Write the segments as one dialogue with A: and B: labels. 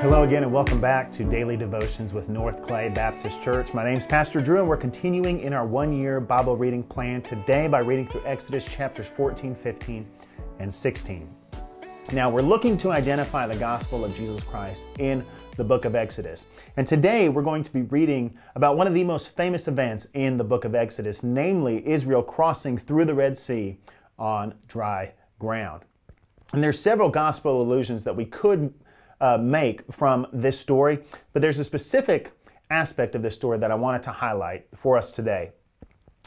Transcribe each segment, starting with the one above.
A: Hello again, and welcome back to Daily Devotions with North Clay Baptist Church. My name is Pastor Drew, and we're continuing in our one year Bible reading plan today by reading through Exodus chapters 14, 15, and 16. Now, we're looking to identify the gospel of Jesus Christ in the book of Exodus. And today we're going to be reading about one of the most famous events in the book of Exodus, namely Israel crossing through the Red Sea on dry ground. And there's several gospel allusions that we could uh, make from this story, but there's a specific aspect of this story that I wanted to highlight for us today.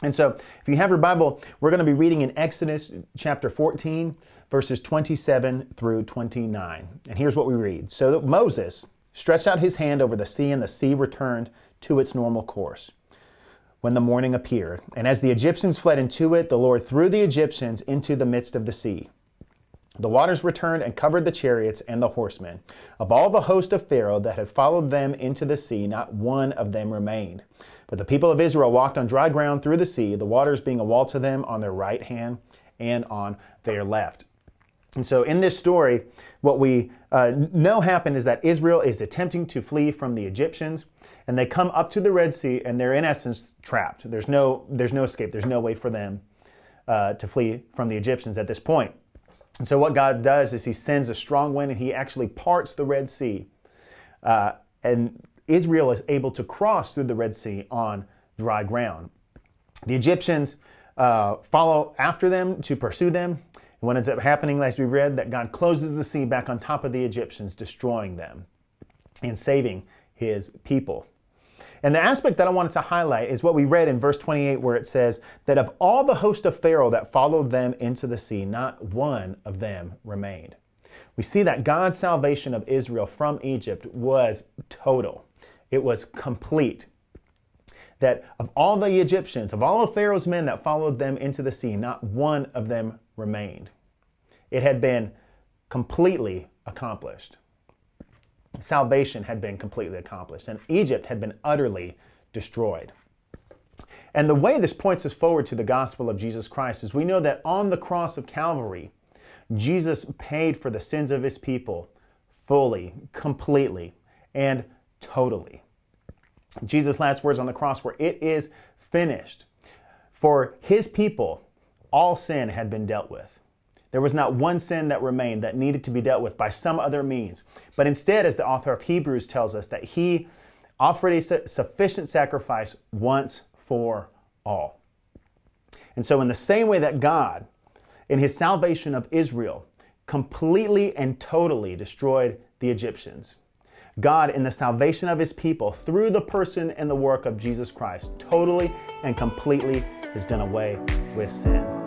A: And so, if you have your Bible, we're going to be reading in Exodus chapter 14, verses 27 through 29. And here's what we read So that Moses stretched out his hand over the sea, and the sea returned to its normal course when the morning appeared. And as the Egyptians fled into it, the Lord threw the Egyptians into the midst of the sea. The waters returned and covered the chariots and the horsemen. Of all the host of Pharaoh that had followed them into the sea, not one of them remained. But the people of Israel walked on dry ground through the sea, the waters being a wall to them on their right hand and on their left. And so, in this story, what we uh, know happened is that Israel is attempting to flee from the Egyptians, and they come up to the Red Sea, and they're in essence trapped. There's no, there's no escape. There's no way for them uh, to flee from the Egyptians at this point. And so, what God does is He sends a strong wind, and He actually parts the Red Sea, uh, and Israel is able to cross through the Red Sea on dry ground. The Egyptians uh, follow after them to pursue them And what ends up happening, as we read, that God closes the sea back on top of the Egyptians, destroying them and saving his people. And the aspect that I wanted to highlight is what we read in verse 28, where it says that of all the host of Pharaoh that followed them into the sea, not one of them remained. We see that God's salvation of Israel from Egypt was total, it was complete. That of all the Egyptians, of all of Pharaoh's men that followed them into the sea, not one of them remained. It had been completely accomplished. Salvation had been completely accomplished, and Egypt had been utterly destroyed. And the way this points us forward to the gospel of Jesus Christ is we know that on the cross of Calvary, Jesus paid for the sins of his people fully, completely, and totally. Jesus' last words on the cross were, It is finished. For his people, all sin had been dealt with. There was not one sin that remained that needed to be dealt with by some other means. But instead, as the author of Hebrews tells us, that he offered a sufficient sacrifice once for all. And so, in the same way that God, in his salvation of Israel, completely and totally destroyed the Egyptians, God, in the salvation of his people, through the person and the work of Jesus Christ, totally and completely has done away with sin.